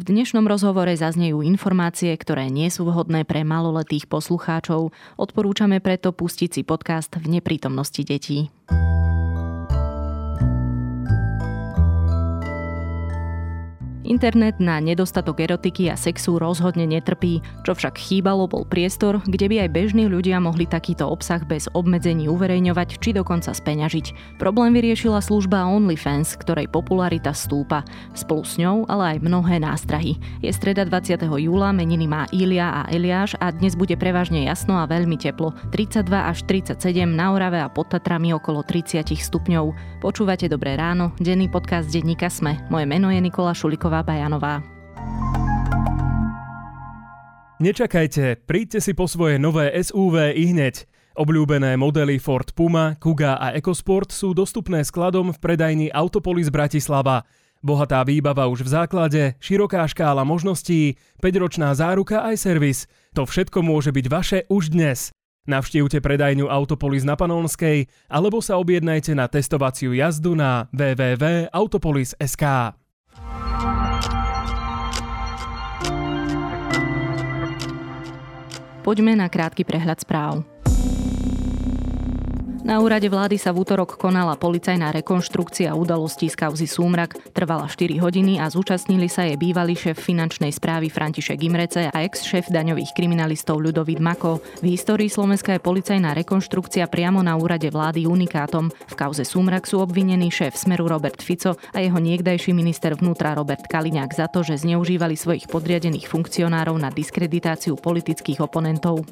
V dnešnom rozhovore zaznejú informácie, ktoré nie sú vhodné pre maloletých poslucháčov. Odporúčame preto pustiť si podcast v neprítomnosti detí. Internet na nedostatok erotiky a sexu rozhodne netrpí, čo však chýbalo bol priestor, kde by aj bežní ľudia mohli takýto obsah bez obmedzení uverejňovať či dokonca speňažiť. Problém vyriešila služba OnlyFans, ktorej popularita stúpa. Spolu s ňou ale aj mnohé nástrahy. Je streda 20. júla, meniny má Ilia a Eliáš a dnes bude prevažne jasno a veľmi teplo. 32 až 37 na Orave a pod Tatrami okolo 30 stupňov. Počúvate Dobré ráno, denný podcast denníka Sme. Moje meno je Nikola Šuliková Bajanová. Nečakajte, príďte si po svoje nové SUV i hneď. Obľúbené modely Ford Puma, Kuga a EcoSport sú dostupné skladom v predajni Autopolis Bratislava. Bohatá výbava už v základe, široká škála možností, 5-ročná záruka aj servis. To všetko môže byť vaše už dnes. Navštívte predajňu Autopolis na Panonskej alebo sa objednajte na testovaciu jazdu na www.autopolis.sk. Poďme na krátky prehľad správ. Na úrade vlády sa v útorok konala policajná rekonštrukcia udalostí z kauzy Súmrak. Trvala 4 hodiny a zúčastnili sa jej bývalý šéf finančnej správy František Imrece a ex-šéf daňových kriminalistov Ľudovít Mako. V histórii Slovenska je policajná rekonštrukcia priamo na úrade vlády unikátom. V kauze Súmrak sú obvinení šéf Smeru Robert Fico a jeho niekdajší minister vnútra Robert Kaliňák za to, že zneužívali svojich podriadených funkcionárov na diskreditáciu politických oponentov.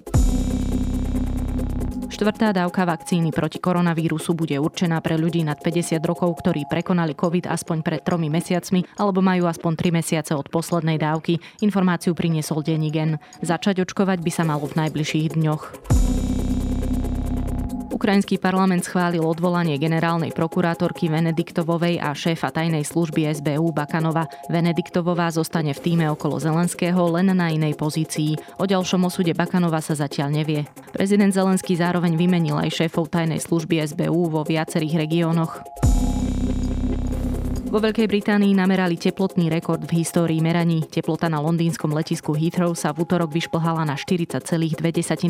Štvrtá dávka vakcíny proti koronavírusu bude určená pre ľudí nad 50 rokov, ktorí prekonali COVID aspoň pred tromi mesiacmi alebo majú aspoň 3 mesiace od poslednej dávky. Informáciu priniesol Denigen. Začať očkovať by sa malo v najbližších dňoch. Ukrajinský parlament schválil odvolanie generálnej prokurátorky Venediktovovej a šéfa tajnej služby SBU Bakanova. Venediktovová zostane v týme okolo Zelenského len na inej pozícii. O ďalšom osude Bakanova sa zatiaľ nevie. Prezident Zelenský zároveň vymenil aj šéfov tajnej služby SBU vo viacerých regiónoch. Vo Veľkej Británii namerali teplotný rekord v histórii meraní. Teplota na londýnskom letisku Heathrow sa v útorok vyšplhala na 40,2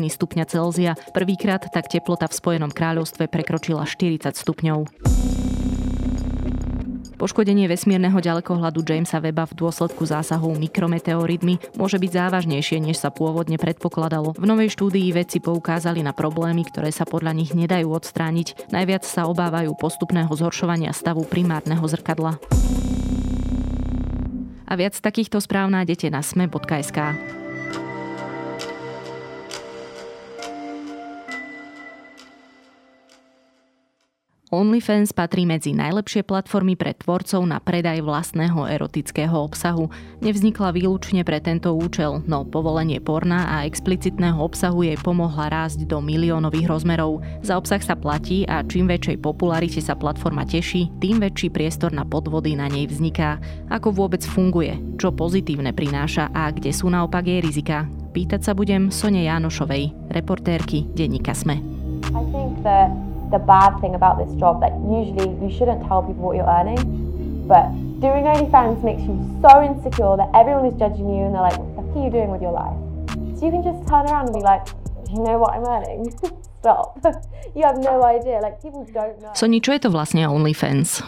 stupňa Celzia. Prvýkrát tak teplota v Spojenom kráľovstve prekročila 40 stupňov. Poškodenie vesmírneho ďalekohľadu Jamesa Weba v dôsledku zásahov mikrometeoritmi môže byť závažnejšie, než sa pôvodne predpokladalo. V novej štúdii vedci poukázali na problémy, ktoré sa podľa nich nedajú odstrániť. Najviac sa obávajú postupného zhoršovania stavu primárneho zrkadla. A viac takýchto správ nájdete na sme.sk. OnlyFans patrí medzi najlepšie platformy pre tvorcov na predaj vlastného erotického obsahu. Nevznikla výlučne pre tento účel, no povolenie porna a explicitného obsahu jej pomohla rásť do miliónových rozmerov. Za obsah sa platí a čím väčšej popularite sa platforma teší, tým väčší priestor na podvody na nej vzniká. Ako vôbec funguje, čo pozitívne prináša a kde sú naopak jej rizika. Pýtať sa budem Sone Jánošovej, reportérky denníka Sme. I think that the bad thing about this job that usually you shouldn't tell people what you're earning, but doing OnlyFans makes you so insecure that everyone is judging you and they're like, what the are you doing with your life? So you can just turn around and be like, you know what I'm earning? Stop. you have no idea. Like people don't know. Soni, čo je to vlastne OnlyFans?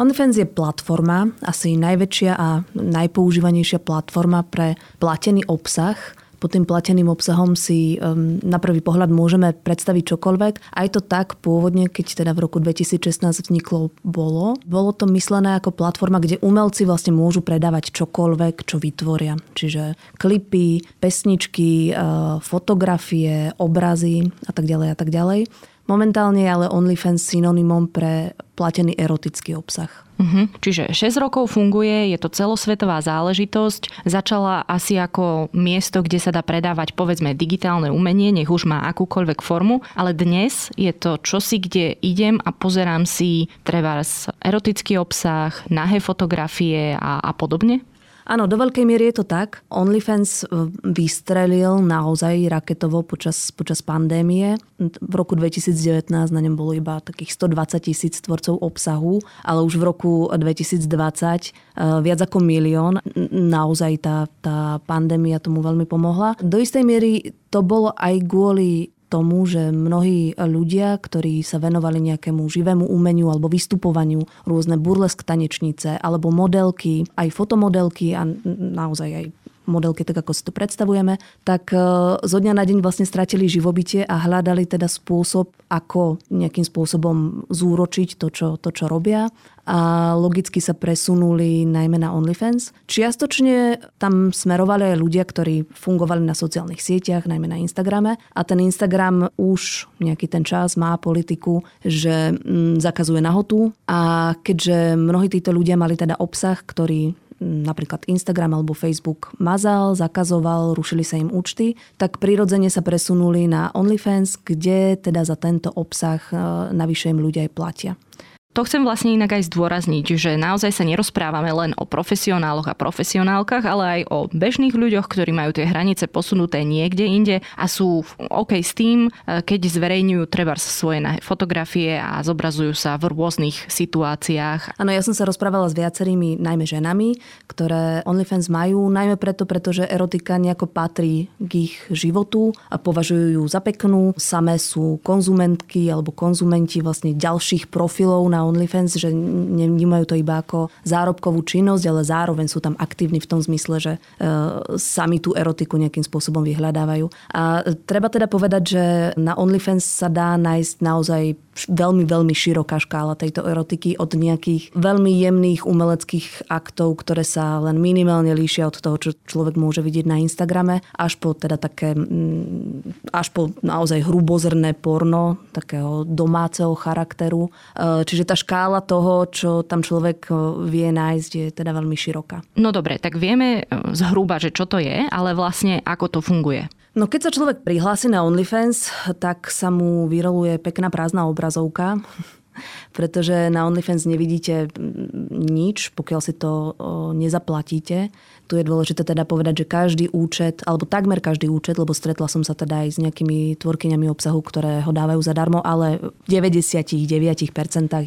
OnlyFans je platforma, asi najväčšia a najpoužívanejšia platforma pre platený obsah pod tým plateným obsahom si um, na prvý pohľad môžeme predstaviť čokoľvek. Aj to tak pôvodne, keď teda v roku 2016 vzniklo, bolo. Bolo to myslené ako platforma, kde umelci vlastne môžu predávať čokoľvek, čo vytvoria. Čiže klipy, pesničky, uh, fotografie, obrazy a tak ďalej a tak ďalej. Momentálne je ale OnlyFans synonymom pre platený erotický obsah. Uh-huh. Čiže 6 rokov funguje, je to celosvetová záležitosť. Začala asi ako miesto, kde sa dá predávať povedzme digitálne umenie, nech už má akúkoľvek formu, ale dnes je to čosi, kde idem a pozerám si trebárs erotický obsah, nahé fotografie a, a podobne? Áno, do veľkej miery je to tak. OnlyFans e, vystrelil naozaj raketovo počas, počas pandémie. V roku 2019 na ňom bolo iba takých 120 tisíc tvorcov obsahu, ale už v roku 2020 e, viac ako milión. Naozaj tá, tá pandémia tomu veľmi pomohla. Do istej miery to bolo aj kvôli tomu, že mnohí ľudia, ktorí sa venovali nejakému živému umeniu alebo vystupovaniu, rôzne burlesk tanečnice alebo modelky, aj fotomodelky a naozaj aj modelky, tak ako si to predstavujeme, tak e, zo dňa na deň vlastne stratili živobytie a hľadali teda spôsob, ako nejakým spôsobom zúročiť to, čo, to, čo robia a logicky sa presunuli najmä na OnlyFans. Čiastočne tam smerovali aj ľudia, ktorí fungovali na sociálnych sieťach, najmä na Instagrame a ten Instagram už nejaký ten čas má politiku, že mm, zakazuje nahotu a keďže mnohí títo ľudia mali teda obsah, ktorý napríklad Instagram alebo Facebook mazal, zakazoval, rušili sa im účty, tak prirodzene sa presunuli na OnlyFans, kde teda za tento obsah e, navyše im ľudia aj platia. To chcem vlastne inak aj zdôrazniť, že naozaj sa nerozprávame len o profesionáloch a profesionálkach, ale aj o bežných ľuďoch, ktorí majú tie hranice posunuté niekde inde a sú OK s tým, e, keď zverejňujú treba svoje fotografie a zobrazujú sa v rôznych situáciách. Áno, ja som sa rozprávala s viacerými, najmä ženami, ktoré OnlyFans majú, najmä preto, pretože erotika nejako patrí k ich životu a považujú ju za peknú. Samé sú konzumentky alebo konzumenti vlastne ďalších profilov na OnlyFans, že nevnímajú to iba ako zárobkovú činnosť, ale zároveň sú tam aktívni v tom zmysle, že e, sami tú erotiku nejakým spôsobom vyhľadávajú. A treba teda povedať, že na OnlyFans sa dá nájsť naozaj veľmi, veľmi široká škála tejto erotiky od nejakých veľmi jemných umeleckých aktov, ktoré sa len minimálne líšia od toho, čo človek môže vidieť na Instagrame, až po teda také, mm, až po naozaj hrubozrné porno, takého domáceho charakteru. E, čiže tá škála toho, čo tam človek e, vie nájsť, je teda veľmi široká. No dobre, tak vieme e, zhruba, že čo to je, ale vlastne ako to funguje. No keď sa človek prihlási na OnlyFans, tak sa mu vyroluje pekná prázdna obrazovka, pretože na OnlyFans nevidíte nič, pokiaľ si to nezaplatíte. Tu je dôležité teda povedať, že každý účet, alebo takmer každý účet, lebo stretla som sa teda aj s nejakými tvorkyňami obsahu, ktoré ho dávajú zadarmo, ale v 99%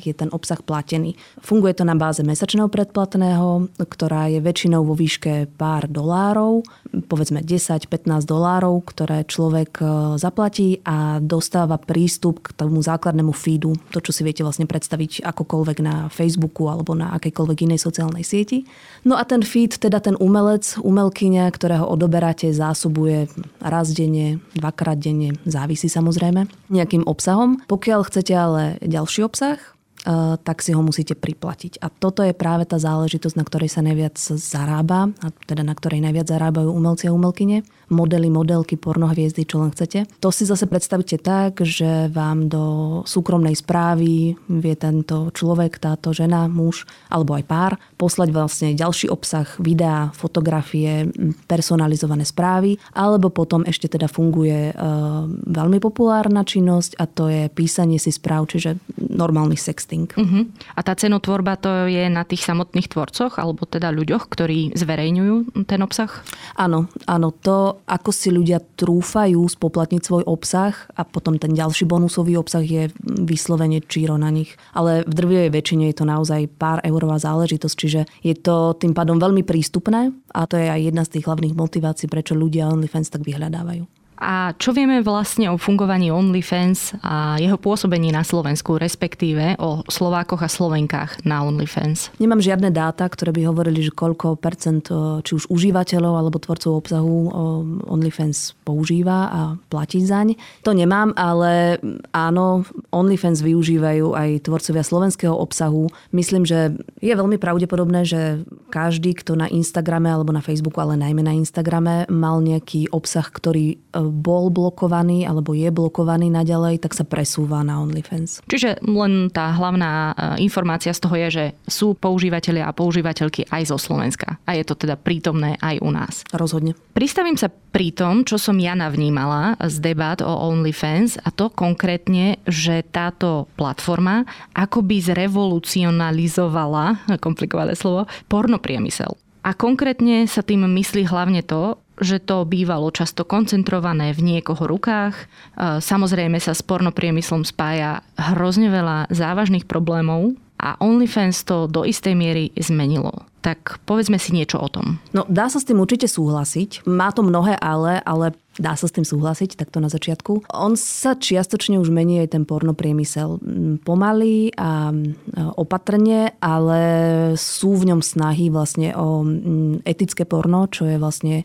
je ten obsah platený. Funguje to na báze mesačného predplatného, ktorá je väčšinou vo výške pár dolárov, povedzme 10-15 dolárov, ktoré človek e, zaplatí a dostáva prístup k tomu základnému feedu, to, čo si viete vlastne predstaviť akokoľvek na Facebooku alebo na akejkoľvek inej sociálnej sieti. No a ten feed, teda ten um umelec, umelkyňa, ktorého odoberáte, zásobuje raz denne, dvakrát denne, závisí samozrejme, nejakým obsahom. Pokiaľ chcete ale ďalší obsah, tak si ho musíte priplatiť. A toto je práve tá záležitosť, na ktorej sa najviac zarába, a teda na ktorej najviac zarábajú umelci a umelkyne, modely, modelky, pornohviezdy, čo len chcete. To si zase predstavíte tak, že vám do súkromnej správy vie tento človek, táto žena, muž alebo aj pár poslať vlastne ďalší obsah, videá, fotografie, personalizované správy, alebo potom ešte teda funguje e, veľmi populárna činnosť a to je písanie si správ, čiže normálny sext marketing. Uh-huh. A tá cenotvorba to je na tých samotných tvorcoch, alebo teda ľuďoch, ktorí zverejňujú ten obsah? Áno, áno. To, ako si ľudia trúfajú spoplatniť svoj obsah a potom ten ďalší bonusový obsah je vyslovene číro na nich. Ale v drvivej väčšine je to naozaj pár eurová záležitosť, čiže je to tým pádom veľmi prístupné a to je aj jedna z tých hlavných motivácií, prečo ľudia OnlyFans tak vyhľadávajú. A čo vieme vlastne o fungovaní OnlyFans a jeho pôsobení na Slovensku, respektíve o Slovákoch a Slovenkách na OnlyFans? Nemám žiadne dáta, ktoré by hovorili, že koľko percent či už užívateľov alebo tvorcov obsahu OnlyFans používa a platí zaň. To nemám, ale áno, OnlyFans využívajú aj tvorcovia slovenského obsahu. Myslím, že je veľmi pravdepodobné, že každý, kto na Instagrame alebo na Facebooku, ale najmä na Instagrame, mal nejaký obsah, ktorý bol blokovaný alebo je blokovaný naďalej, tak sa presúva na OnlyFans. Čiže len tá hlavná e, informácia z toho je, že sú používateľia a používateľky aj zo Slovenska. A je to teda prítomné aj u nás. Rozhodne. Pristavím sa pri tom, čo som ja navnímala z debat o OnlyFans a to konkrétne, že táto platforma akoby zrevolucionalizovala, komplikované slovo, pornopriemysel. A konkrétne sa tým myslí hlavne to, že to bývalo často koncentrované v niekoho rukách. E, samozrejme sa s pornopriemyslom spája hrozne veľa závažných problémov a OnlyFans to do istej miery zmenilo. Tak povedzme si niečo o tom. No dá sa s tým určite súhlasiť. Má to mnohé ale, ale Dá sa s tým súhlasiť takto na začiatku. On sa čiastočne už mení aj ten porno priemysel. Mm, pomaly a opatrne, ale sú v ňom snahy vlastne o mm, etické porno, čo je vlastne e,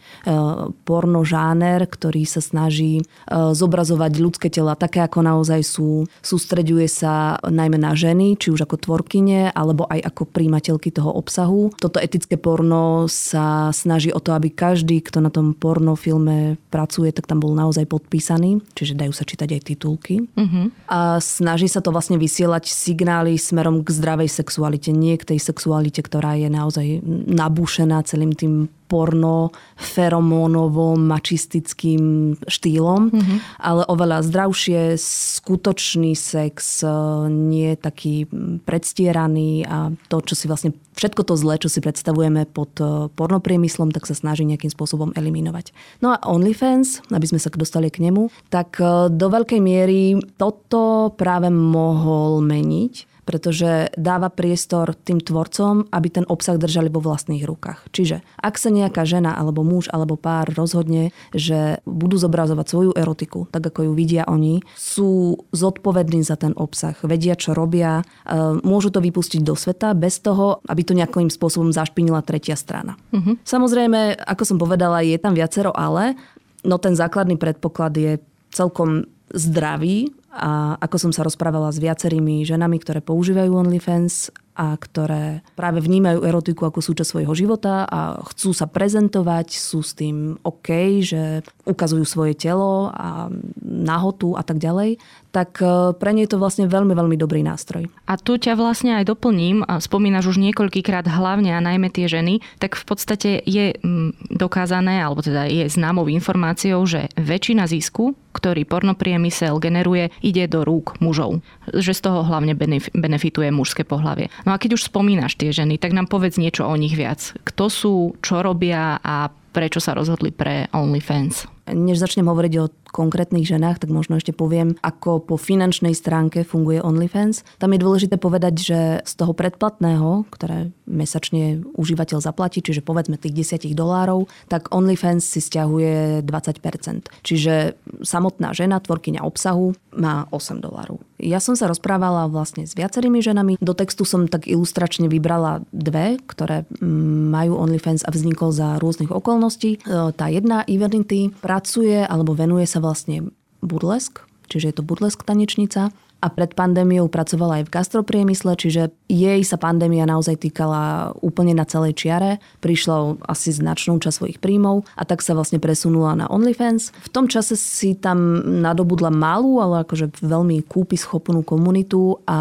porno žáner, ktorý sa snaží e, zobrazovať ľudské tela také, ako naozaj sú. Sústreďuje sa najmä na ženy, či už ako tvorkyne, alebo aj ako príjimateľky toho obsahu. Toto etické porno sa snaží o to, aby každý, kto na tom pornofilme pracuje, pracuje, tak tam bol naozaj podpísaný, čiže dajú sa čítať aj titulky. Uh-huh. A snaží sa to vlastne vysielať signály smerom k zdravej sexualite, nie k tej sexualite, ktorá je naozaj nabúšená celým tým porno feromónovo mačistickým štýlom, mm-hmm. ale oveľa zdravšie, skutočný sex, e, nie taký predstieraný a to, čo si vlastne všetko to zlé, čo si predstavujeme pod e, pornopriemyslom, tak sa snaží nejakým spôsobom eliminovať. No a OnlyFans, aby sme sa dostali k nemu, tak e, do veľkej miery toto práve mohol meniť pretože dáva priestor tým tvorcom, aby ten obsah držali vo vlastných rukách. Čiže ak sa nejaká žena alebo muž alebo pár rozhodne, že budú zobrazovať svoju erotiku, tak ako ju vidia oni, sú zodpovední za ten obsah, vedia, čo robia, e, môžu to vypustiť do sveta bez toho, aby to nejakým spôsobom zašpinila tretia strana. Uh-huh. Samozrejme, ako som povedala, je tam viacero ale, no ten základný predpoklad je celkom zdravý a ako som sa rozprávala s viacerými ženami, ktoré používajú OnlyFans a ktoré práve vnímajú erotiku ako súčasť svojho života a chcú sa prezentovať, sú s tým OK, že ukazujú svoje telo a nahotu a tak ďalej, tak e, pre nie je to vlastne veľmi, veľmi dobrý nástroj. A tu ťa vlastne aj doplním, a spomínaš už niekoľkýkrát hlavne a najmä tie ženy, tak v podstate je mm, dokázané, alebo teda je známou informáciou, že väčšina zisku, ktorý pornopriemysel generuje, ide do rúk mužov. Že z toho hlavne benefituje mužské pohlavie. No a keď už spomínaš tie ženy, tak nám povedz niečo o nich viac. Kto sú, čo robia a prečo sa rozhodli pre OnlyFans? Než začnem hovoriť o konkrétnych ženách, tak možno ešte poviem, ako po finančnej stránke funguje OnlyFans. Tam je dôležité povedať, že z toho predplatného, ktoré mesačne užívateľ zaplatí, čiže povedzme tých 10 dolárov, tak OnlyFans si stiahuje 20%. Čiže samotná žena, tvorkyňa obsahu, má 8 dolárov. Ja som sa rozprávala vlastne s viacerými ženami. Do textu som tak ilustračne vybrala dve, ktoré mm, majú OnlyFans a vznikol za rôznych okolností. E, tá jedna, Evernity, pracuje alebo venuje sa vlastne burlesk, čiže je to burlesk tanečnica. A pred pandémiou pracovala aj v gastropriemysle, čiže jej sa pandémia naozaj týkala úplne na celej čiare. Prišla asi značnú časť svojich príjmov a tak sa vlastne presunula na OnlyFans. V tom čase si tam nadobudla malú, ale akože veľmi kúpy schopnú komunitu a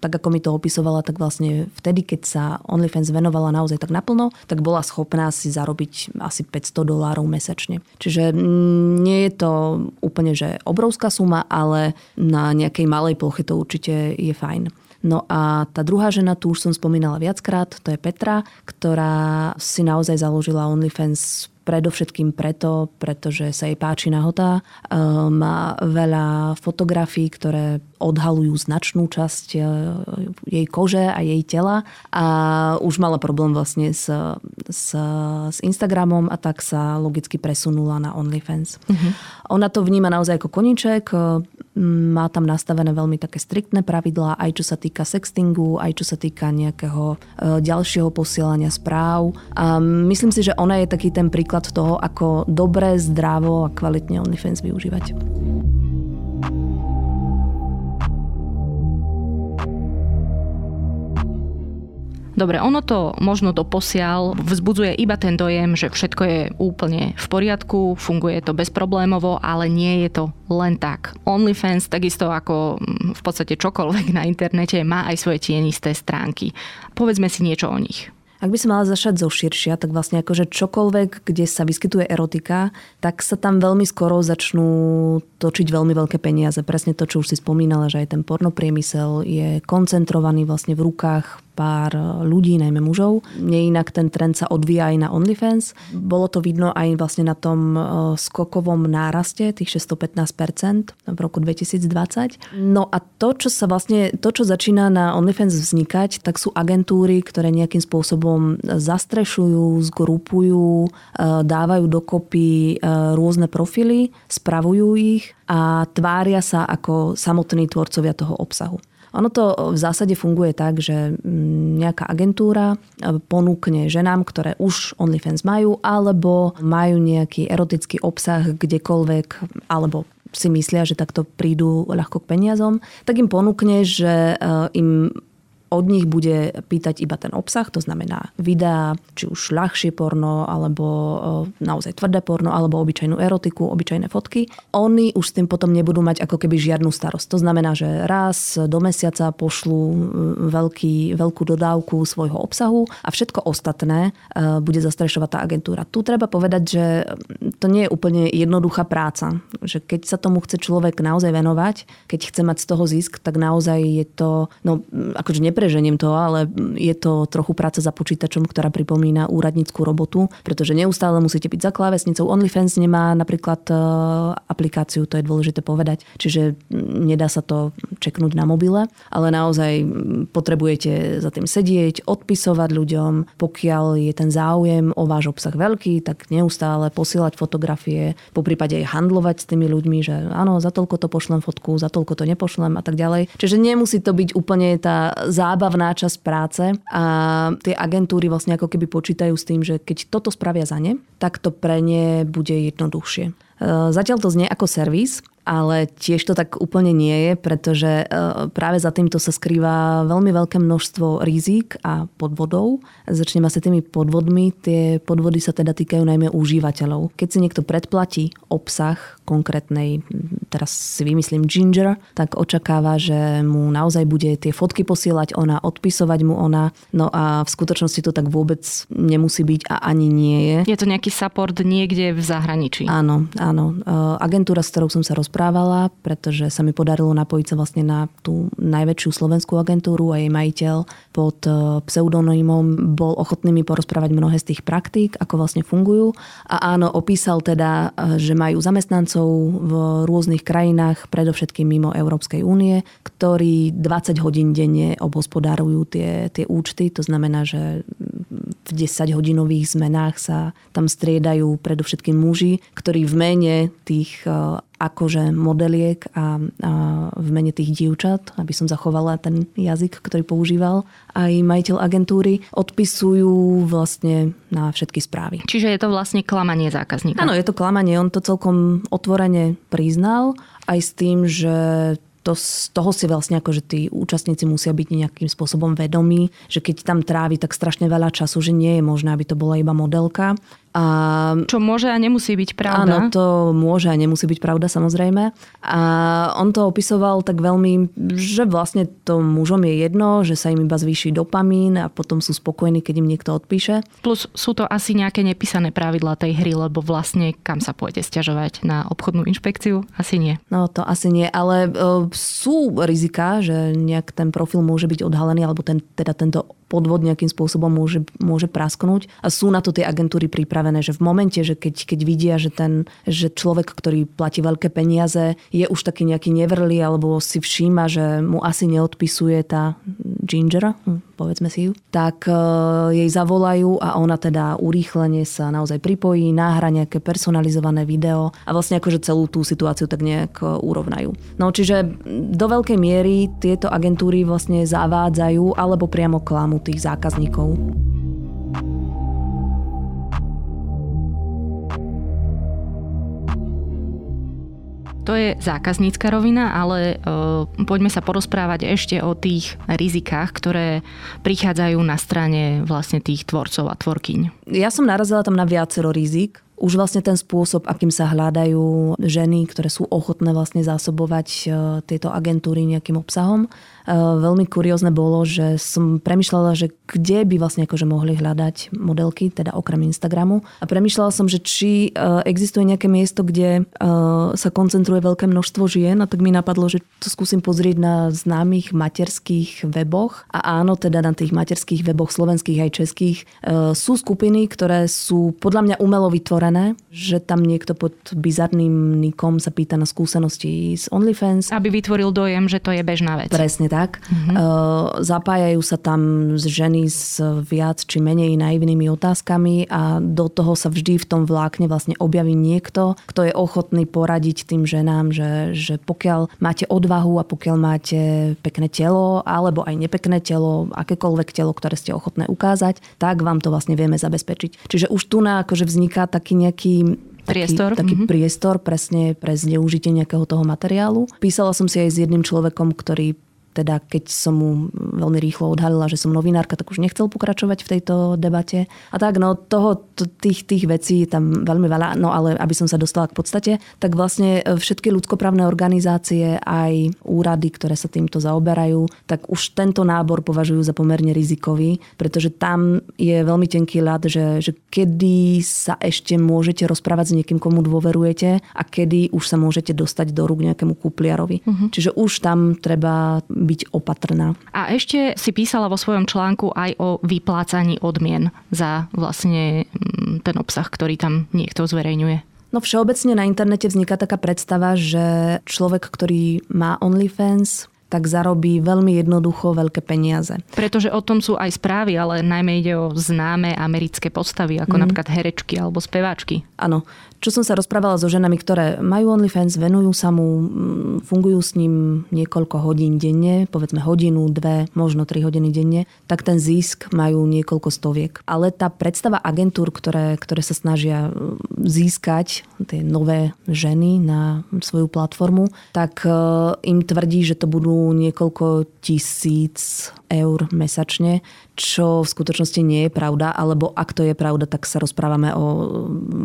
tak ako mi to opisovala, tak vlastne vtedy, keď sa OnlyFans venovala naozaj tak naplno, tak bola schopná si zarobiť asi 500 dolárov mesačne. Čiže nie je to úplne, že obrovská suma, ale na nejakej malej ploche to určite je fajn. No a tá druhá žena, tu už som spomínala viackrát, to je Petra, ktorá si naozaj založila OnlyFans predovšetkým preto, pretože sa jej páči nahota. Má veľa fotografií, ktoré odhalujú značnú časť e, jej kože a jej tela a už mala problém vlastne s, s, s Instagramom a tak sa logicky presunula na OnlyFans. Uh-huh. Ona to vníma naozaj ako koníček, má tam nastavené veľmi také striktné pravidlá, aj čo sa týka sextingu, aj čo sa týka nejakého e, ďalšieho posielania správ. A myslím si, že ona je taký ten príklad toho, ako dobre, zdravo a kvalitne OnlyFans využívať. Dobre, ono to možno doposiaľ vzbudzuje iba ten dojem, že všetko je úplne v poriadku, funguje to bezproblémovo, ale nie je to len tak. OnlyFans, takisto ako mm, v podstate čokoľvek na internete, má aj svoje tienisté stránky. Povedzme si niečo o nich. Ak by som mala zašať zo širšia, tak vlastne akože čokoľvek, kde sa vyskytuje erotika, tak sa tam veľmi skoro začnú točiť veľmi veľké peniaze. Presne to, čo už si spomínala, že aj ten pornopriemysel je koncentrovaný vlastne v rukách pár ľudí, najmä mužov. Neinak ten trend sa odvíja aj na OnlyFans. Bolo to vidno aj vlastne na tom e, skokovom náraste, tých 615% v roku 2020. No a to, čo sa vlastne, to, čo začína na OnlyFans vznikať, tak sú agentúry, ktoré nejakým spôsobom zastrešujú, zgrupujú, e, dávajú dokopy e, rôzne profily, spravujú ich a tvária sa ako samotní tvorcovia toho obsahu. Ono to v zásade funguje tak, že mm, nejaká agentúra e, ponúkne ženám, ktoré už OnlyFans majú, alebo majú nejaký erotický obsah kdekoľvek, alebo si myslia, že takto prídu ľahko k peniazom, tak im ponúkne, že e, im od nich bude pýtať iba ten obsah, to znamená videá, či už ľahšie porno, alebo e, naozaj tvrdé porno, alebo obyčajnú erotiku, obyčajné fotky. Oni už s tým potom nebudú mať ako keby žiadnu starosť. To znamená, že raz do mesiaca pošlú e, veľký, veľkú dodávku svojho obsahu a všetko ostatné e, bude zastrešovať tá agentúra. Tu treba povedať, že to nie je úplne jednoduchá práca. Že keď sa tomu chce človek naozaj venovať, keď chce mať z toho zisk, tak naozaj je to, no akože nepreženiem to, ale je to trochu práca za počítačom, ktorá pripomína úradníckú robotu, pretože neustále musíte byť za klávesnicou. OnlyFans nemá napríklad e, aplikáciu, to je dôležité povedať, čiže nedá sa to čeknúť na mobile, ale naozaj potrebujete za tým sedieť, odpisovať ľuďom, pokiaľ je ten záujem o váš obsah veľký, tak neustále posielať fotografie, po prípade aj handlovať s tými ľuďmi, že áno, za toľko to pošlem fotku, za toľko to nepošlem a tak ďalej. Čiže nemusí to byť úplne tá zá zábavná časť práce a tie agentúry vlastne ako keby počítajú s tým, že keď toto spravia za ne, tak to pre ne bude jednoduchšie. E, zatiaľ to znie ako servis, ale tiež to tak úplne nie je, pretože e, práve za týmto sa skrýva veľmi veľké množstvo rizík a podvodov. Začnem asi tými podvodmi. Tie podvody sa teda týkajú najmä užívateľov. Keď si niekto predplatí obsah konkrétnej, teraz si vymyslím Ginger, tak očakáva, že mu naozaj bude tie fotky posielať ona, odpisovať mu ona. No a v skutočnosti to tak vôbec nemusí byť a ani nie je. Je to nejaký support niekde v zahraničí? Áno, áno. E, agentúra, s ktorou som sa rozprával, rozprávala, pretože sa mi podarilo napojiť sa vlastne na tú najväčšiu slovenskú agentúru a jej majiteľ pod e, pseudonymom bol ochotný mi porozprávať mnohé z tých praktík, ako vlastne fungujú. A áno, opísal teda, e, že majú zamestnancov v rôznych krajinách, predovšetkým mimo Európskej únie, ktorí 20 hodín denne obhospodárujú tie, tie účty. To znamená, že v 10-hodinových zmenách sa tam striedajú predovšetkým muži, ktorí v mene tých e, akože modeliek a, a v mene tých dievčat, aby som zachovala ten jazyk, ktorý používal, aj majiteľ agentúry odpisujú vlastne na všetky správy. Čiže je to vlastne klamanie zákazníka. Áno, je to klamanie. On to celkom otvorene priznal aj s tým, že to, z toho si vlastne ako, že tí účastníci musia byť nejakým spôsobom vedomí, že keď tam trávi tak strašne veľa času, že nie je možné, aby to bola iba modelka a, Čo môže a nemusí byť pravda. Áno, to môže a nemusí byť pravda samozrejme. A on to opisoval tak veľmi, že vlastne to mužom je jedno, že sa im iba zvýši dopamín a potom sú spokojní, keď im niekto odpíše. Plus sú to asi nejaké nepísané pravidlá tej hry, lebo vlastne kam sa pôjde stiažovať na obchodnú inšpekciu? Asi nie. No to asi nie, ale e, sú rizika, že nejak ten profil môže byť odhalený, alebo ten, teda tento podvod nejakým spôsobom môže, môže prasknúť. A sú na to tie agentúry pripravené, že v momente, že keď, keď vidia, že, ten, že človek, ktorý platí veľké peniaze, je už taký nejaký nevrlý alebo si všíma, že mu asi neodpisuje tá Ginger, hm, povedzme si ju, tak e, jej zavolajú a ona teda urýchlene sa naozaj pripojí, náhra nejaké personalizované video a vlastne akože celú tú situáciu tak nejak e, urovnajú. No čiže do veľkej miery tieto agentúry vlastne zavádzajú alebo priamo klamú tých zákazníkov. To je zákaznícka rovina, ale uh, poďme sa porozprávať ešte o tých rizikách, ktoré prichádzajú na strane vlastne tých tvorcov a tvorkyň. Ja som narazila tam na viacero rizik už vlastne ten spôsob, akým sa hľadajú ženy, ktoré sú ochotné vlastne zásobovať e, tieto agentúry nejakým obsahom. E, veľmi kuriózne bolo, že som premyšľala, že kde by vlastne akože mohli hľadať modelky, teda okrem Instagramu. A premyšľala som, že či e, existuje nejaké miesto, kde sa koncentruje veľké množstvo žien a tak mi napadlo, že to skúsim pozrieť na známych materských weboch. A áno, teda na tých materských weboch slovenských aj českých sú skupiny, ktoré sú podľa mňa umelo vytvorené že tam niekto pod bizarným nikom sa pýta na skúsenosti z OnlyFans. Aby vytvoril dojem, že to je bežná vec. Presne tak. Mm-hmm. Zapájajú sa tam ženy s viac či menej naivnými otázkami a do toho sa vždy v tom vlákne vlastne objaví niekto, kto je ochotný poradiť tým ženám, že, že pokiaľ máte odvahu a pokiaľ máte pekné telo alebo aj nepekné telo, akékoľvek telo, ktoré ste ochotné ukázať, tak vám to vlastne vieme zabezpečiť. Čiže už tu na akože vzniká taký nejaký priestor. Taký, taký mm-hmm. priestor presne pre zneužitie nejakého toho materiálu. Písala som si aj s jedným človekom, ktorý teda keď som mu veľmi rýchlo odhalila, že som novinárka, tak už nechcel pokračovať v tejto debate. A tak, no toho, tých, tých vecí tam veľmi veľa, no ale aby som sa dostala k podstate, tak vlastne e, všetky ľudskoprávne organizácie, aj úrady, ktoré sa týmto zaoberajú, tak už tento nábor považujú za pomerne rizikový, pretože tam je veľmi tenký ľad, že, že kedy sa ešte môžete rozprávať s niekým, komu dôverujete a kedy už sa môžete dostať do rúk nejakému kúpliarovi. Uh-huh. Čiže už tam treba byť opatrná. A ešte si písala vo svojom článku aj o vyplácaní odmien za vlastne mm, ten obsah, ktorý tam niekto zverejňuje. No všeobecne na internete vzniká taká predstava, že človek, ktorý má OnlyFans, tak zarobí veľmi jednoducho veľké peniaze. Pretože o tom sú aj správy, ale najmä ide o známe americké postavy, ako mm. napríklad herečky alebo speváčky. Áno. Čo som sa rozprávala so ženami, ktoré majú OnlyFans, venujú sa mu, mm, fungujú s ním niekoľko hodín denne, povedzme hodinu, dve, možno tri hodiny denne, tak ten zisk majú niekoľko stoviek. Ale tá predstava agentúr, ktoré, ktoré sa snažia mm, získať tie nové ženy na svoju platformu, tak e, im tvrdí, že to budú niekoľko tisíc eur mesačne, čo v skutočnosti nie je pravda, alebo ak to je pravda, tak sa rozprávame o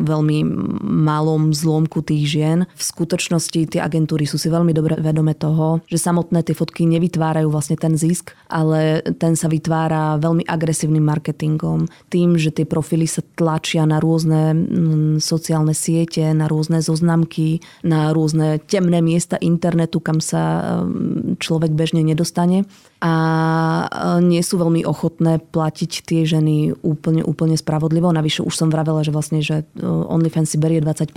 veľmi malom zlomku tých žien. V skutočnosti tie agentúry sú si veľmi dobre vedome toho, že samotné tie fotky nevytvárajú vlastne ten zisk, ale ten sa vytvára veľmi agresívnym marketingom. Tým, že tie profily sa tlačia na rôzne mm, sociálne siete, na rôzne zoznamky, na rôzne temné miesta internetu, kam sa mm, človek bežne nedostane a e, nie sú veľmi ochotné platiť tie ženy úplne, úplne spravodlivo. Navyše už som vravela, že vlastne, že e, OnlyFans si berie 20%,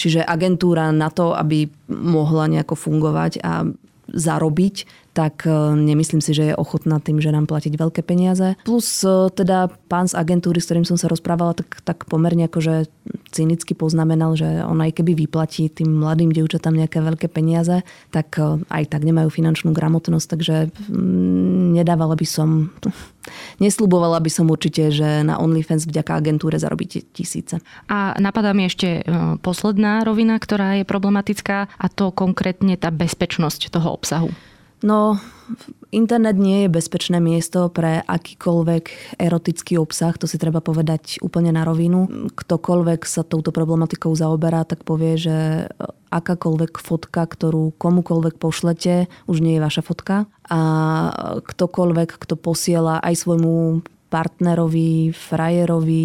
čiže agentúra na to, aby mohla nejako fungovať a zarobiť, tak e, nemyslím si, že je ochotná tým, že nám platiť veľké peniaze. Plus e, teda pán z agentúry, s ktorým som sa rozprávala, tak, tak pomerne akože cynicky poznamenal, že on aj keby vyplatí tým mladým dievčatám nejaké veľké peniaze, tak e, aj tak nemajú finančnú gramotnosť, takže mm, nedávala by som, nesľubovala by som určite, že na OnlyFans vďaka agentúre zarobíte tisíce. A napadá mi ešte posledná rovina, ktorá je problematická a to konkrétne tá bezpečnosť toho obsahu. No, internet nie je bezpečné miesto pre akýkoľvek erotický obsah, to si treba povedať úplne na rovinu. Ktokoľvek sa touto problematikou zaoberá, tak povie, že akákoľvek fotka, ktorú komukoľvek pošlete, už nie je vaša fotka. A ktokoľvek, kto posiela aj svojmu partnerovi, frajerovi,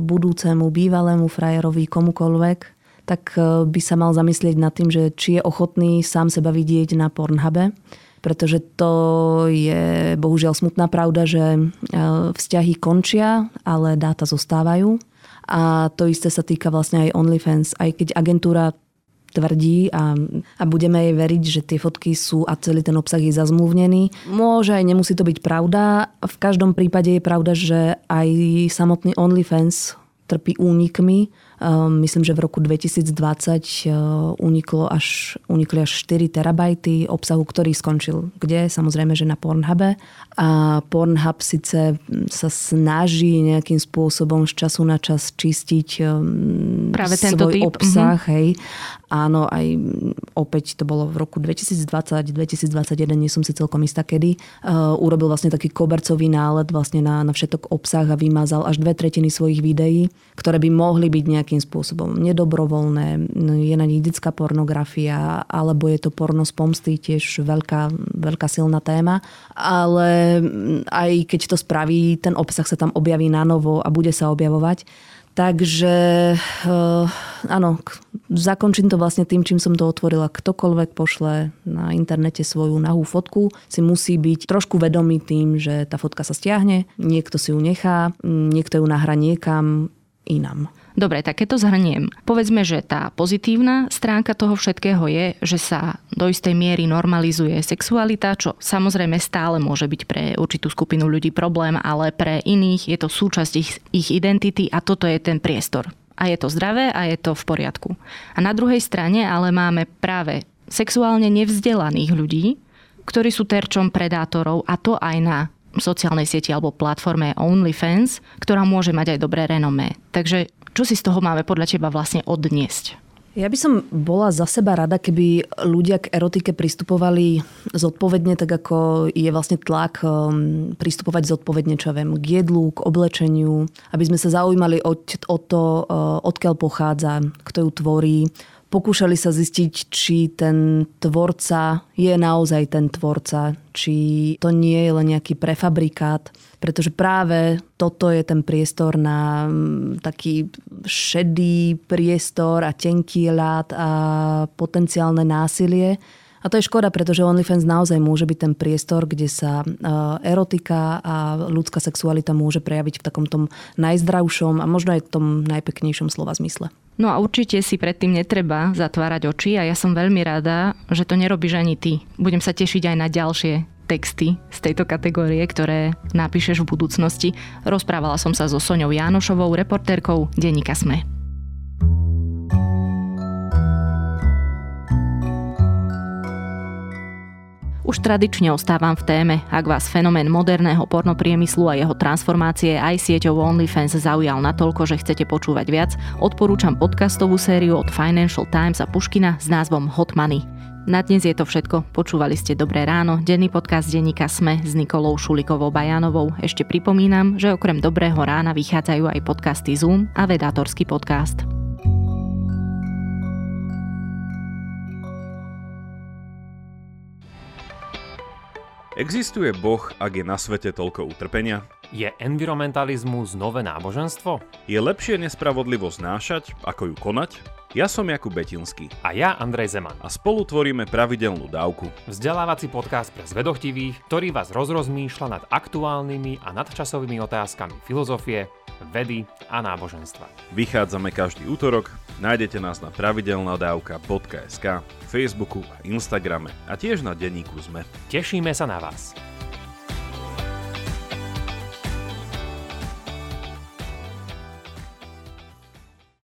budúcemu, bývalému frajerovi, komukoľvek, tak e, by sa mal zamyslieť nad tým, že či je ochotný sám seba vidieť na Pornhube, pretože to je bohužiaľ smutná pravda, že e, vzťahy končia, ale dáta zostávajú. A to isté sa týka vlastne aj OnlyFans. Aj keď agentúra tvrdí a, a budeme jej veriť, že tie fotky sú a celý ten obsah je zazmluvnený. Môže aj nemusí to byť pravda. V každom prípade je pravda, že aj samotný OnlyFans trpí únikmi myslím, že v roku 2020 eh, uniklo až, unikli až 4 terabajty obsahu, ktorý skončil kde? Samozrejme, že na Pornhube. A Pornhub síce sa snaží nejakým spôsobom z času na čas čistiť ehm, Práve tento svoj typ. obsah, mm-hmm. hej. Áno, aj opäť to bolo v roku 2020, 2021, nie som si celkom istá kedy. Uh, urobil vlastne taký kobercový nálet vlastne na, na všetok obsah a vymazal až dve tretiny svojich videí. ktoré by mohli byť nejakým spôsobom nedobrovoľné. Je na nich detská pornografia, alebo je to porno z pomsty, tiež veľká, veľká silná téma. Ale aj keď to spraví, ten obsah sa tam objaví na novo a bude sa objavovať. Takže uh, áno, zakončím to vlastne tým, čím som to otvorila. Ktokoľvek pošle na internete svoju nahú fotku, si musí byť trošku vedomý tým, že tá fotka sa stiahne, niekto si ju nechá, niekto ju nahrá niekam inám. Dobre, tak keď to zhrniem. Povedzme, že tá pozitívna stránka toho všetkého je, že sa do istej miery normalizuje sexualita, čo samozrejme stále môže byť pre určitú skupinu ľudí problém, ale pre iných je to súčasť ich, ich identity a toto je ten priestor. A je to zdravé a je to v poriadku. A na druhej strane ale máme práve sexuálne nevzdelaných ľudí, ktorí sú terčom predátorov a to aj na sociálnej sieti alebo platforme OnlyFans, ktorá môže mať aj dobré renomé. Takže čo si z toho máme podľa teba vlastne odniesť? Ja by som bola za seba rada, keby ľudia k erotike pristupovali zodpovedne, tak ako je vlastne tlak um, pristupovať zodpovedne, čo viem, k jedlu, k oblečeniu, aby sme sa zaujímali o, o to, uh, odkiaľ pochádza, kto ju tvorí, pokúšali sa zistiť, či ten tvorca je naozaj ten tvorca, či to nie je len nejaký prefabrikát, pretože práve toto je ten priestor na mm, taký šedý priestor a tenký ľad a potenciálne násilie. A to je škoda, pretože OnlyFans naozaj môže byť ten priestor, kde sa e, erotika a ľudská sexualita môže prejaviť v takom tom najzdravšom a možno aj tom najpeknejšom slova zmysle. No a určite si predtým netreba zatvárať oči a ja som veľmi rada, že to nerobíš ani ty. Budem sa tešiť aj na ďalšie texty z tejto kategórie, ktoré napíšeš v budúcnosti. Rozprávala som sa so Soňou Jánošovou, reportérkou Denníka Sme. Už tradične ostávam v téme, ak vás fenomén moderného pornopriemyslu a jeho transformácie aj sieťou OnlyFans zaujal natoľko, že chcete počúvať viac, odporúčam podcastovú sériu od Financial Times a Puškina s názvom Hot Money. Na dnes je to všetko. Počúvali ste Dobré ráno, denný podcast denníka Sme s Nikolou Šulikovou Bajanovou. Ešte pripomínam, že okrem Dobrého rána vychádzajú aj podcasty Zoom a Vedátorský podcast. Existuje Boh, ak je na svete toľko utrpenia? Je environmentalizmus nové náboženstvo? Je lepšie nespravodlivo znášať, ako ju konať? Ja som Jakub Betinský. A ja Andrej Zeman. A spolu tvoríme pravidelnú dávku. Vzdelávací podcast pre zvedochtivých, ktorý vás rozrozmýšľa nad aktuálnymi a nadčasovými otázkami filozofie, vedy a náboženstva. Vychádzame každý útorok, nájdete nás na pravidelnadavka.sk, Facebooku a Instagrame a tiež na denníku ZME. Tešíme sa na vás.